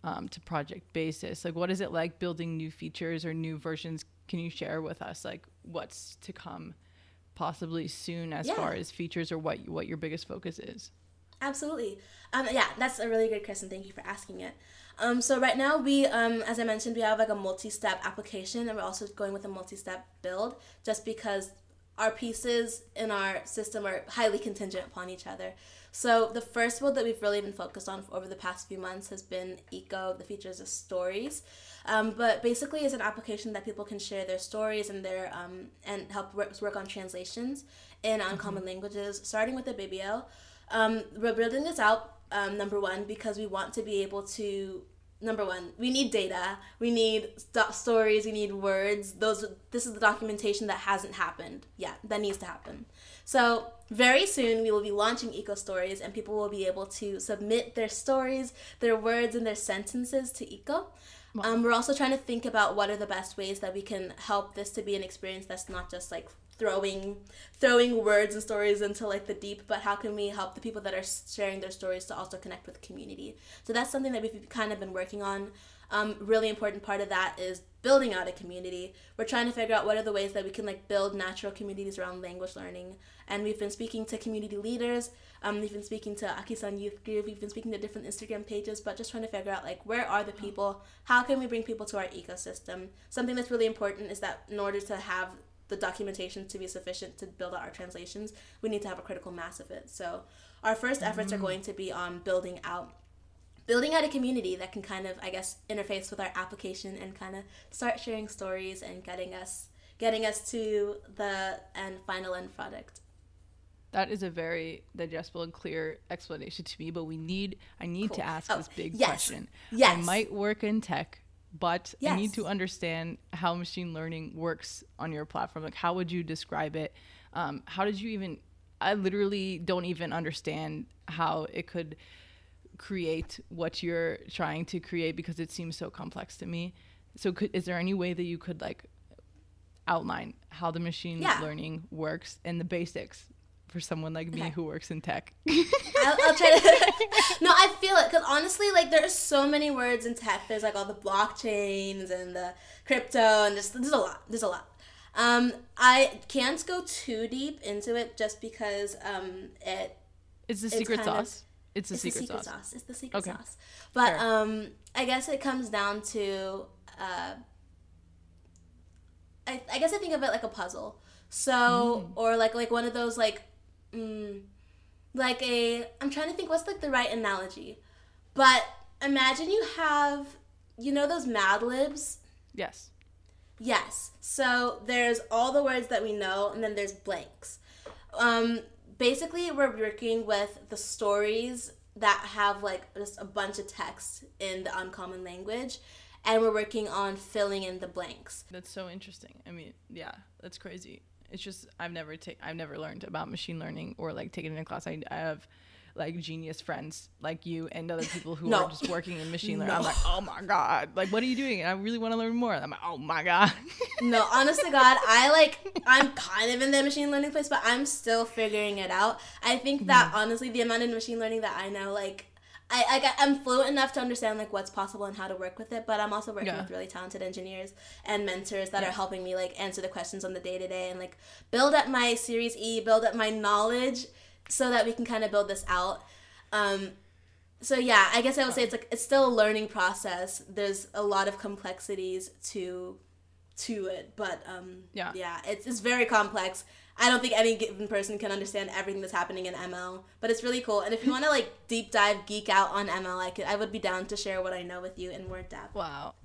um, to project basis. Like what is it like building new features or new versions? Can you share with us like what's to come? possibly soon as yeah. far as features or what what your biggest focus is Absolutely. Um, yeah, that's a really good question. Thank you for asking it. Um, so right now we, um, as I mentioned, we have like a multi-step application, and we're also going with a multi-step build, just because our pieces in our system are highly contingent upon each other. So the first build that we've really been focused on over the past few months has been Eco. The features of stories, um, but basically it's an application that people can share their stories and their um, and help work, work on translations in uncommon mm-hmm. languages, starting with the Ibibio. Um, we're building this out, um, number one, because we want to be able to. Number one, we need data. We need st- stories. We need words. Those. This is the documentation that hasn't happened yet. That needs to happen. So very soon we will be launching Eco Stories, and people will be able to submit their stories, their words, and their sentences to Eco. Um, we're also trying to think about what are the best ways that we can help this to be an experience that's not just like throwing throwing words and stories into like the deep but how can we help the people that are sharing their stories to also connect with community? So that's something that we've kind of been working on. Um, really important part of that is building out a community. We're trying to figure out what are the ways that we can like build natural communities around language learning. And we've been speaking to community leaders. Um, we've been speaking to akisan youth group. We've been speaking to different instagram pages but just trying to figure out like where are the people? How can we bring people to our ecosystem? Something that's really important is that in order to have the documentation to be sufficient to build out our translations, we need to have a critical mass of it. So our 1st mm-hmm. efforts are mm-hmm. going to be on building out building out a community that can kind of I guess interface with our application and kind of start sharing stories and getting us getting us to the end final end product. That is a very digestible and clear explanation to me, but we need I need cool. to ask oh, this big yes. question. Yes. I might work in tech but yes. I need to understand how machine learning works on your platform. Like, how would you describe it? Um, how did you even? I literally don't even understand how it could create what you're trying to create because it seems so complex to me. So, could is there any way that you could like outline how the machine yeah. learning works and the basics for someone like me okay. who works in tech. I'll, I'll, try to. no, I feel it because honestly, like there are so many words in tech. There's like all the blockchains and the crypto and just there's a lot. There's a lot. Um, I can't go too deep into it just because um, it. It's the secret sauce. Of, it's the secret sauce. it's secret, the secret sauce. sauce. It's the secret okay. sauce. But um, I guess it comes down to. Uh, I, I guess I think of it like a puzzle. So mm. or like like one of those like mm, like a I'm trying to think what's like the right analogy. But imagine you have you know those Mad Libs? Yes. Yes. So there's all the words that we know and then there's blanks. Um basically we're working with the stories that have like just a bunch of text in the uncommon language and we're working on filling in the blanks. That's so interesting. I mean, yeah, that's crazy. It's just I've never take I've never learned about machine learning or like taken it in a class. I, I have like genius friends like you and other people who no. are just working in machine learning. No. I'm like, oh my god, like what are you doing? And I really want to learn more. I'm like, oh my god. no, honest to God, I like I'm kind of in the machine learning place, but I'm still figuring it out. I think that mm. honestly, the amount of machine learning that I know, like I, I I'm fluent enough to understand like what's possible and how to work with it, but I'm also working Yeah. with really talented engineers and mentors that Yeah. are helping me like answer the questions on the day to day and like build up my Series E, build up my knowledge, so that we can kind of build this out. Um, so yeah, I guess I would say it's like it's still a learning process. There's a lot of complexities to to it, but um, Yeah. yeah, it's it's very complex. I don't think any given person can understand everything that's happening in ML, but it's really cool. And if you want to like deep dive, geek out on ML, I could I would be down to share what I know with you in more depth. Wow.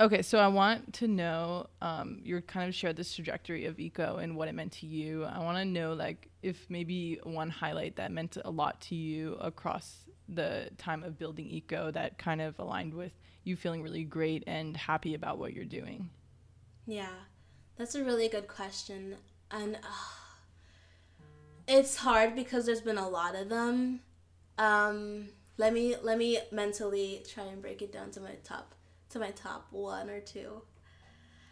Okay, so I want to know um, you kind of shared this trajectory of eco and what it meant to you. I want to know like if maybe one highlight that meant a lot to you across the time of building eco that kind of aligned with you feeling really great and happy about what you're doing. Yeah, that's a really good question, and uh, it's hard because there's been a lot of them. Um, let me let me mentally try and break it down to my top to my top one or two.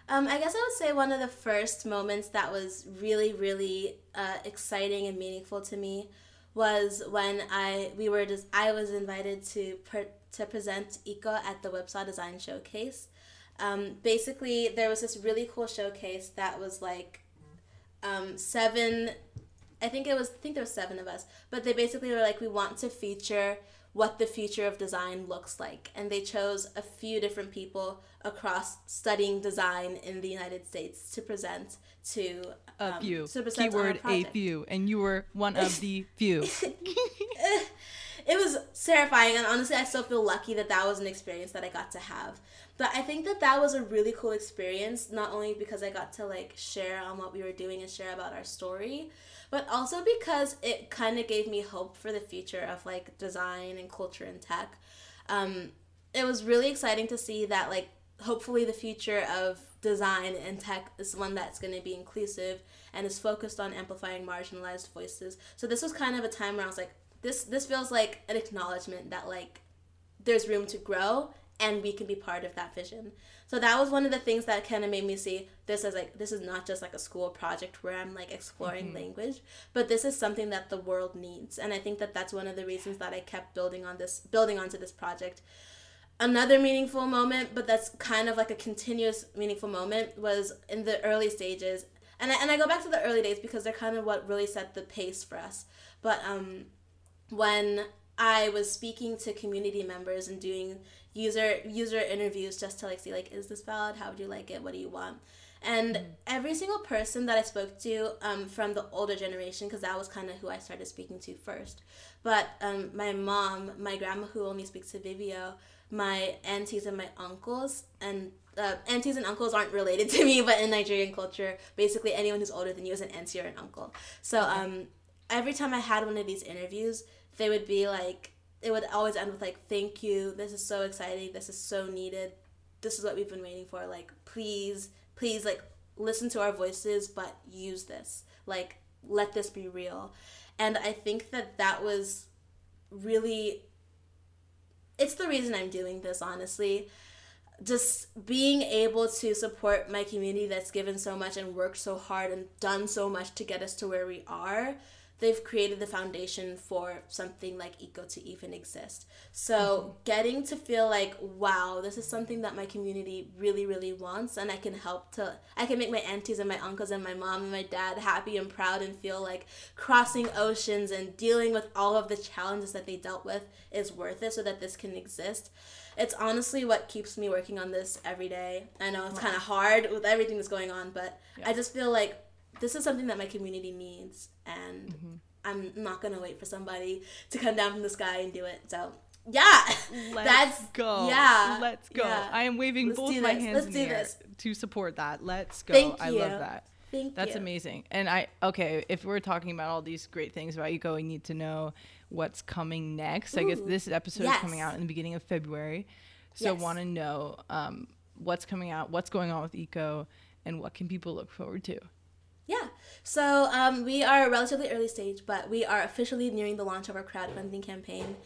Um, I guess I would say one of the first moments that was really really uh, exciting and meaningful to me was when I we were just I was invited to per, to present Eco at the Websaw Design Showcase. Um, basically, there was this really cool showcase that was like um, seven. I think it was. I think there was seven of us, but they basically were like, we want to feature what the future of design looks like, and they chose a few different people across studying design in the United States to present to A um, few. to present Keyword a few. And you were one of the few. it was terrifying and honestly i still feel lucky that that was an experience that i got to have but i think that that was a really cool experience not only because i got to like share on what we were doing and share about our story but also because it kind of gave me hope for the future of like design and culture and tech. Um, it was really exciting to see that like hopefully the future of design and tech is one that's going to be inclusive and is focused on amplifying marginalized voices. So this was kind of a time where i was like this this feels like an acknowledgement that like there's room to grow and we can be part of that vision. So that was one of the things that kind of made me see this as like this is not just like a school project where i'm like exploring language but this is something that the world needs. And i think that that's one of the reasons that i kept building on this building onto this project. Another meaningful moment but that's kind of like a continuous meaningful moment was in the early stages. And I, and I go back to the early days because they're kind of what really set the pace for us. But um when I was speaking to community members and doing user user interviews just to like see like is this valid? How would you like it? What do you want? And every single person that I spoke to um, from the older generation because that was kind of who I started speaking to first. But um, my mom my grandma who only speaks to Ibibio my aunties and my uncles and uh, aunties and uncles aren't related to me but in Nigerian culture basically anyone who's older than you is an auntie or an uncle. So um, every time I had one of these interviews they would be like it would always end with like thank you. This is so exciting. This is so needed. This is what we've been waiting for. Like please please like listen to our voices but use this. Like let this be real. And i think that that was really it's the reason i'm doing this honestly. Just being able to support my community that's given so much and worked so hard and done so much to get us to where we are they've created the foundation for something like eco to even exist. So mm-hmm. getting to feel like wow this is something that my community really really wants and i can help to i can make my aunties and my uncles and my mom and my dad happy and proud and feel like crossing oceans and dealing with all of the challenges that they dealt with is worth it so that this can exist. It's honestly what keeps me working on this every day. I know it's kind of hard with everything that's going on but i just feel like this is something that my community needs and i'm not gonna wait for somebody to come down from the sky and do it so yeah Let's that's go. yeah Let's go. yeah. I am waving Let's both my hands Let's in the air this. to support that. Let's go. Thank I you. love that. thank you. That's you amazing. And I okay, if we're talking about all these great things about Eco, we need to know what's coming next. I guess this episode is coming out in the beginning of February. So Yes. want to know um, what's coming out, what's going on with Eco, and what can people look forward to? Yeah. So um, we are relatively early stage, but we are officially nearing the launch of our crowdfunding campaign.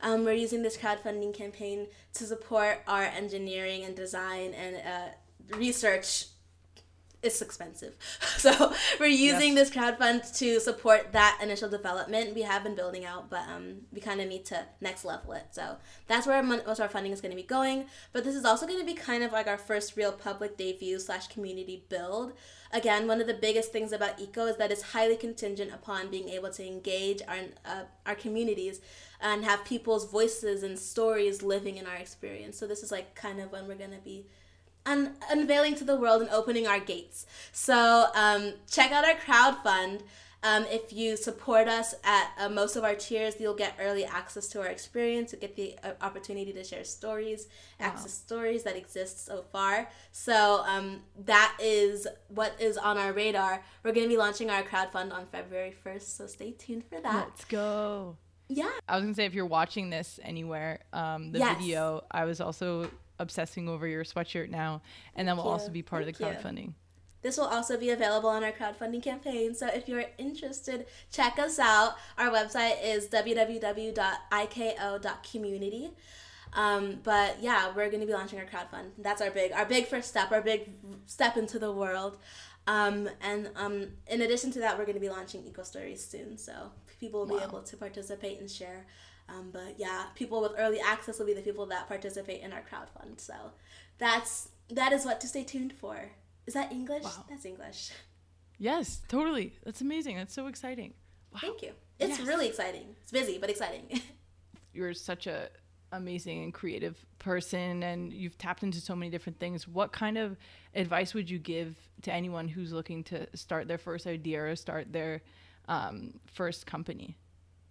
Um, we're using this crowdfunding campaign to support our engineering and design and uh, research it's expensive. So we're using yes. this crowdfund to support that initial development. We have been building out, but um, we kind of need to next level it. So that's where most of our funding is going to be going. But this is also going to be kind of like our first real public debut slash community build. Again, one of the biggest things about Eco is that it's highly contingent upon being able to engage our uh, our communities and have people's voices and stories living in our experience. So this is like kind of when we're going to be un- unveiling to the world and opening our gates. So um, check out our crowd fund. Um, if you support us at uh, most of our tiers, you'll get early access to our experience. You get the uh, opportunity to share stories, wow. access stories that exist so far. So um, that is what is on our radar. We're going to be launching our crowd fund on February 1st, so stay tuned for that. Let's go. Yeah. I was going to say, if you're watching this anywhere, um, the yes. video, I was also obsessing over your sweatshirt now, and that will also be part Thank of the crowdfunding. You. This will also be available on our crowdfunding campaign. So if you're interested, check us out. Our website is www.iko.community. Um, but yeah, we're going to be launching our crowdfund. That's our big, our big first step, our big step into the world. Um, and um, in addition to that, we're going to be launching Eco Stories soon. So people will wow. be able to participate and share um, but yeah, people with early access will be the people that participate in our crowdfund. So that's that is what to stay tuned for. Is that English? Wow. That's English. Yes, totally. That's amazing. That's so exciting. Wow. Thank you. It's yes. really exciting. It's busy, but exciting. You're such a amazing and creative person and you've tapped into so many different things. What kind of advice would you give to anyone who's looking to start their first idea or start their um, first company?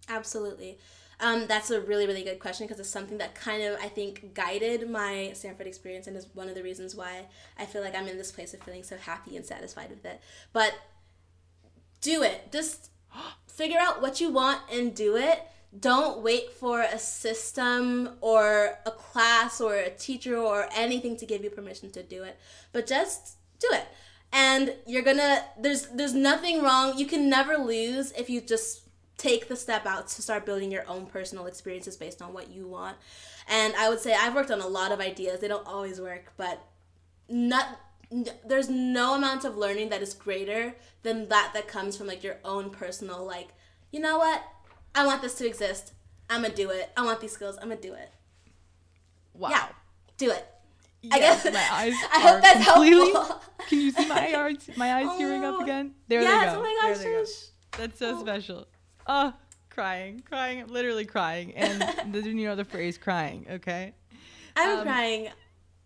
Absolutely. Um, that's a really, really good question because it's something that kind of, I think, guided my Stanford experience and is one of the reasons why I feel like I'm in this place of feeling so happy and satisfied with it. But do it. Just figure out what you want and do it. Don't wait for a system or a class or a teacher or anything to give you permission to do it, but just do it. And you're gonna there's there's nothing wrong. You can never lose if you just take the step out to start building your own personal experiences based on what you want. And I would say I've worked on a lot of ideas. They don't always work, but not there's no amount of learning that is greater than that that comes from like your own personal like, you know what? I want this to exist. I'm going to do it. I want these skills. I'm going to do it. Wow. Yeah. Do it. Yes, I guess my eyes I hope that's completely, helpful. Can you see my eyes my eyes oh, tearing up oh. again? There yes, they go. Oh my gosh. There they go. That's so oh. special oh, crying, crying, literally crying. And the, you know the phrase crying, okay? I'm um, crying.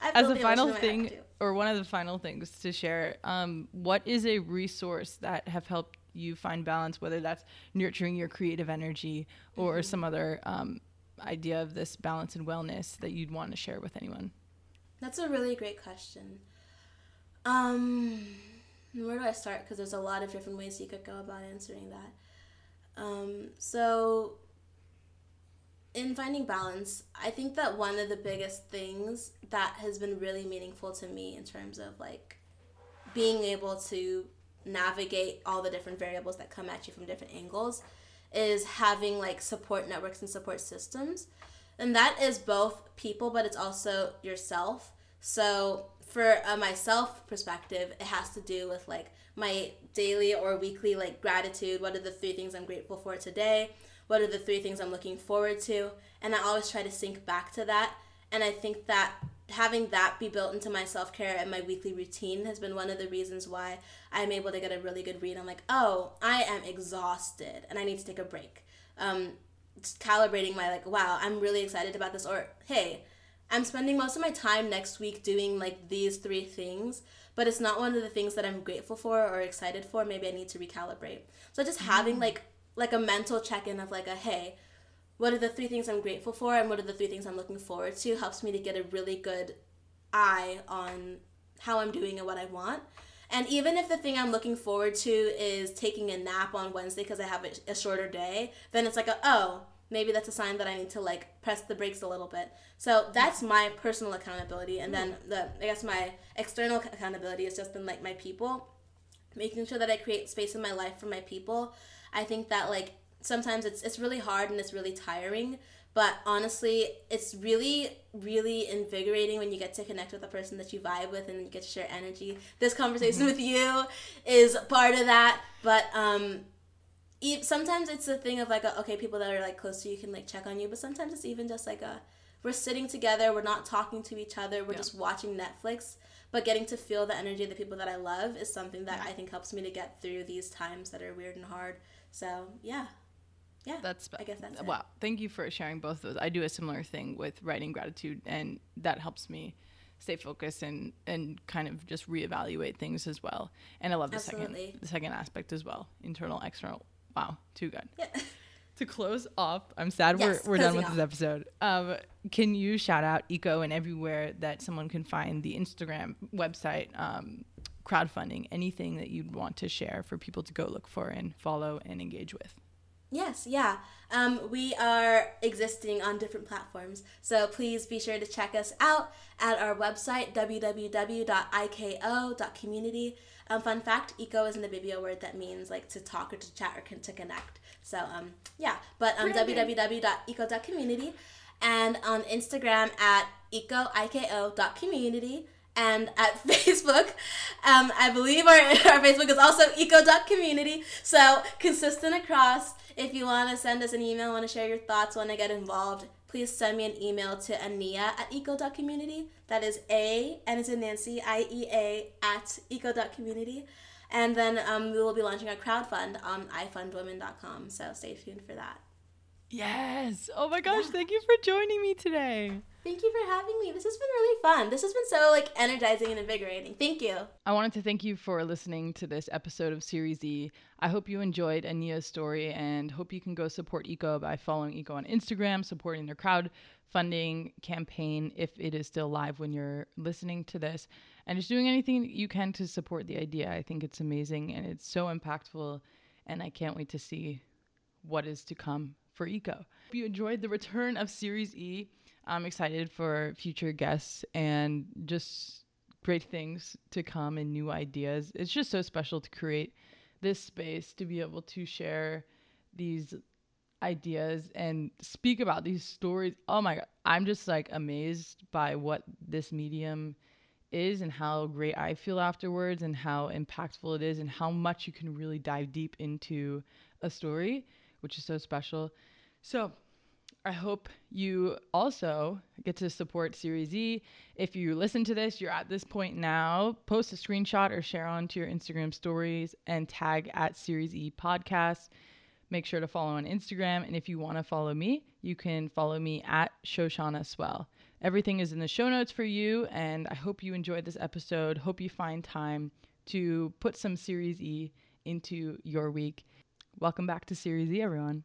as a final thing, or one of the final things to share, um, what is a resource that have helped you find balance, whether that's nurturing your creative energy or mm-hmm. some other um, idea of this balance and wellness that you'd want to share with anyone? That's a really great question. Um, where do I start? Because there's a lot of different ways you could go about answering that. Um, so, in finding balance, I think that one of the biggest things that has been really meaningful to me in terms of like being able to navigate all the different variables that come at you from different angles is having like support networks and support systems. And that is both people, but it's also yourself. So, for a myself perspective, it has to do with like my daily or weekly like gratitude. What are the three things I'm grateful for today? What are the three things I'm looking forward to? And I always try to sync back to that. And I think that having that be built into my self care and my weekly routine has been one of the reasons why I'm able to get a really good read. I'm like, oh, I am exhausted and I need to take a break. Um, calibrating my like, wow, I'm really excited about this, or hey, I'm spending most of my time next week doing like these three things but it's not one of the things that I'm grateful for or excited for. Maybe I need to recalibrate. So just having mm. like like a mental check-in of like a hey, what are the three things I'm grateful for and what are the three things I'm looking forward to helps me to get a really good eye on how I'm doing and what I want. And even if the thing I'm looking forward to is taking a nap on Wednesday because I have a, a, shorter day, then it's like, a, oh, maybe that's a sign that I need to like press the brakes a little bit. So that's my personal accountability, and then the I guess my external accountability has just been like my people, making sure that I create space in my life for my people. I think that like sometimes it's it's really hard and it's really tiring. But honestly, it's really, really invigorating when you get to connect with a person that you vibe with and you get to share energy. This conversation mm-hmm. with you is part of that. But um, sometimes it's a thing of like, a, okay, people that are like close to you can like check on you. But sometimes it's even just like a, we're sitting together, we're not talking to each other, we're yeah. just watching Netflix. But getting to feel the energy of the people that I love is something that yeah. I think helps me to get through these times that are weird and hard. So yeah yeah that's i guess that's wow it. thank you for sharing both those i do a similar thing with writing gratitude and that helps me stay focused and and kind of just reevaluate things as well and i love the Absolutely. second the second aspect as well internal external wow too good yeah. to close off i'm sad yes, we're, we're done with off. this episode um, can you shout out eco and everywhere that someone can find the instagram website um, crowdfunding anything that you'd want to share for people to go look for and follow and engage with Yes, yeah. Um, we are existing on different platforms, so please be sure to check us out at our website www.iko.community. Um, fun fact: eco is an Ibibio word that means like to talk or to chat or to connect. So um, yeah, but um, www.iko.community and on Instagram at eco.iko.community and at Facebook. Um, I believe our, our Facebook is also eco.community. So consistent across. If you want to send us an email, want to share your thoughts, want to get involved, please send me an email to Ania at eco.community. That is A, and it's in Nancy, I E A, at eco.community. And then um, we will be launching a crowdfund on ifundwomen.com. So stay tuned for that. Yes. Oh my gosh, yeah. thank you for joining me today. Thank you for having me. This has been really fun. This has been so like energizing and invigorating. Thank you. I wanted to thank you for listening to this episode of Series E. I hope you enjoyed Ania's story and hope you can go support Eco by following Eco on Instagram, supporting their crowdfunding campaign if it is still live when you're listening to this, and just doing anything you can to support the idea. I think it's amazing and it's so impactful, and I can't wait to see what is to come for Eco. If you enjoyed the return of Series E, I'm excited for future guests and just great things to come and new ideas. It's just so special to create this space to be able to share these ideas and speak about these stories. Oh my god, I'm just like amazed by what this medium is and how great I feel afterwards and how impactful it is and how much you can really dive deep into a story, which is so special. So, I hope you also get to support Series E. If you listen to this, you're at this point now, post a screenshot or share onto your Instagram stories and tag at Series E Podcast. Make sure to follow on Instagram. And if you want to follow me, you can follow me at Shoshana Swell. Everything is in the show notes for you. And I hope you enjoyed this episode. Hope you find time to put some Series E into your week. Welcome back to Series E, everyone.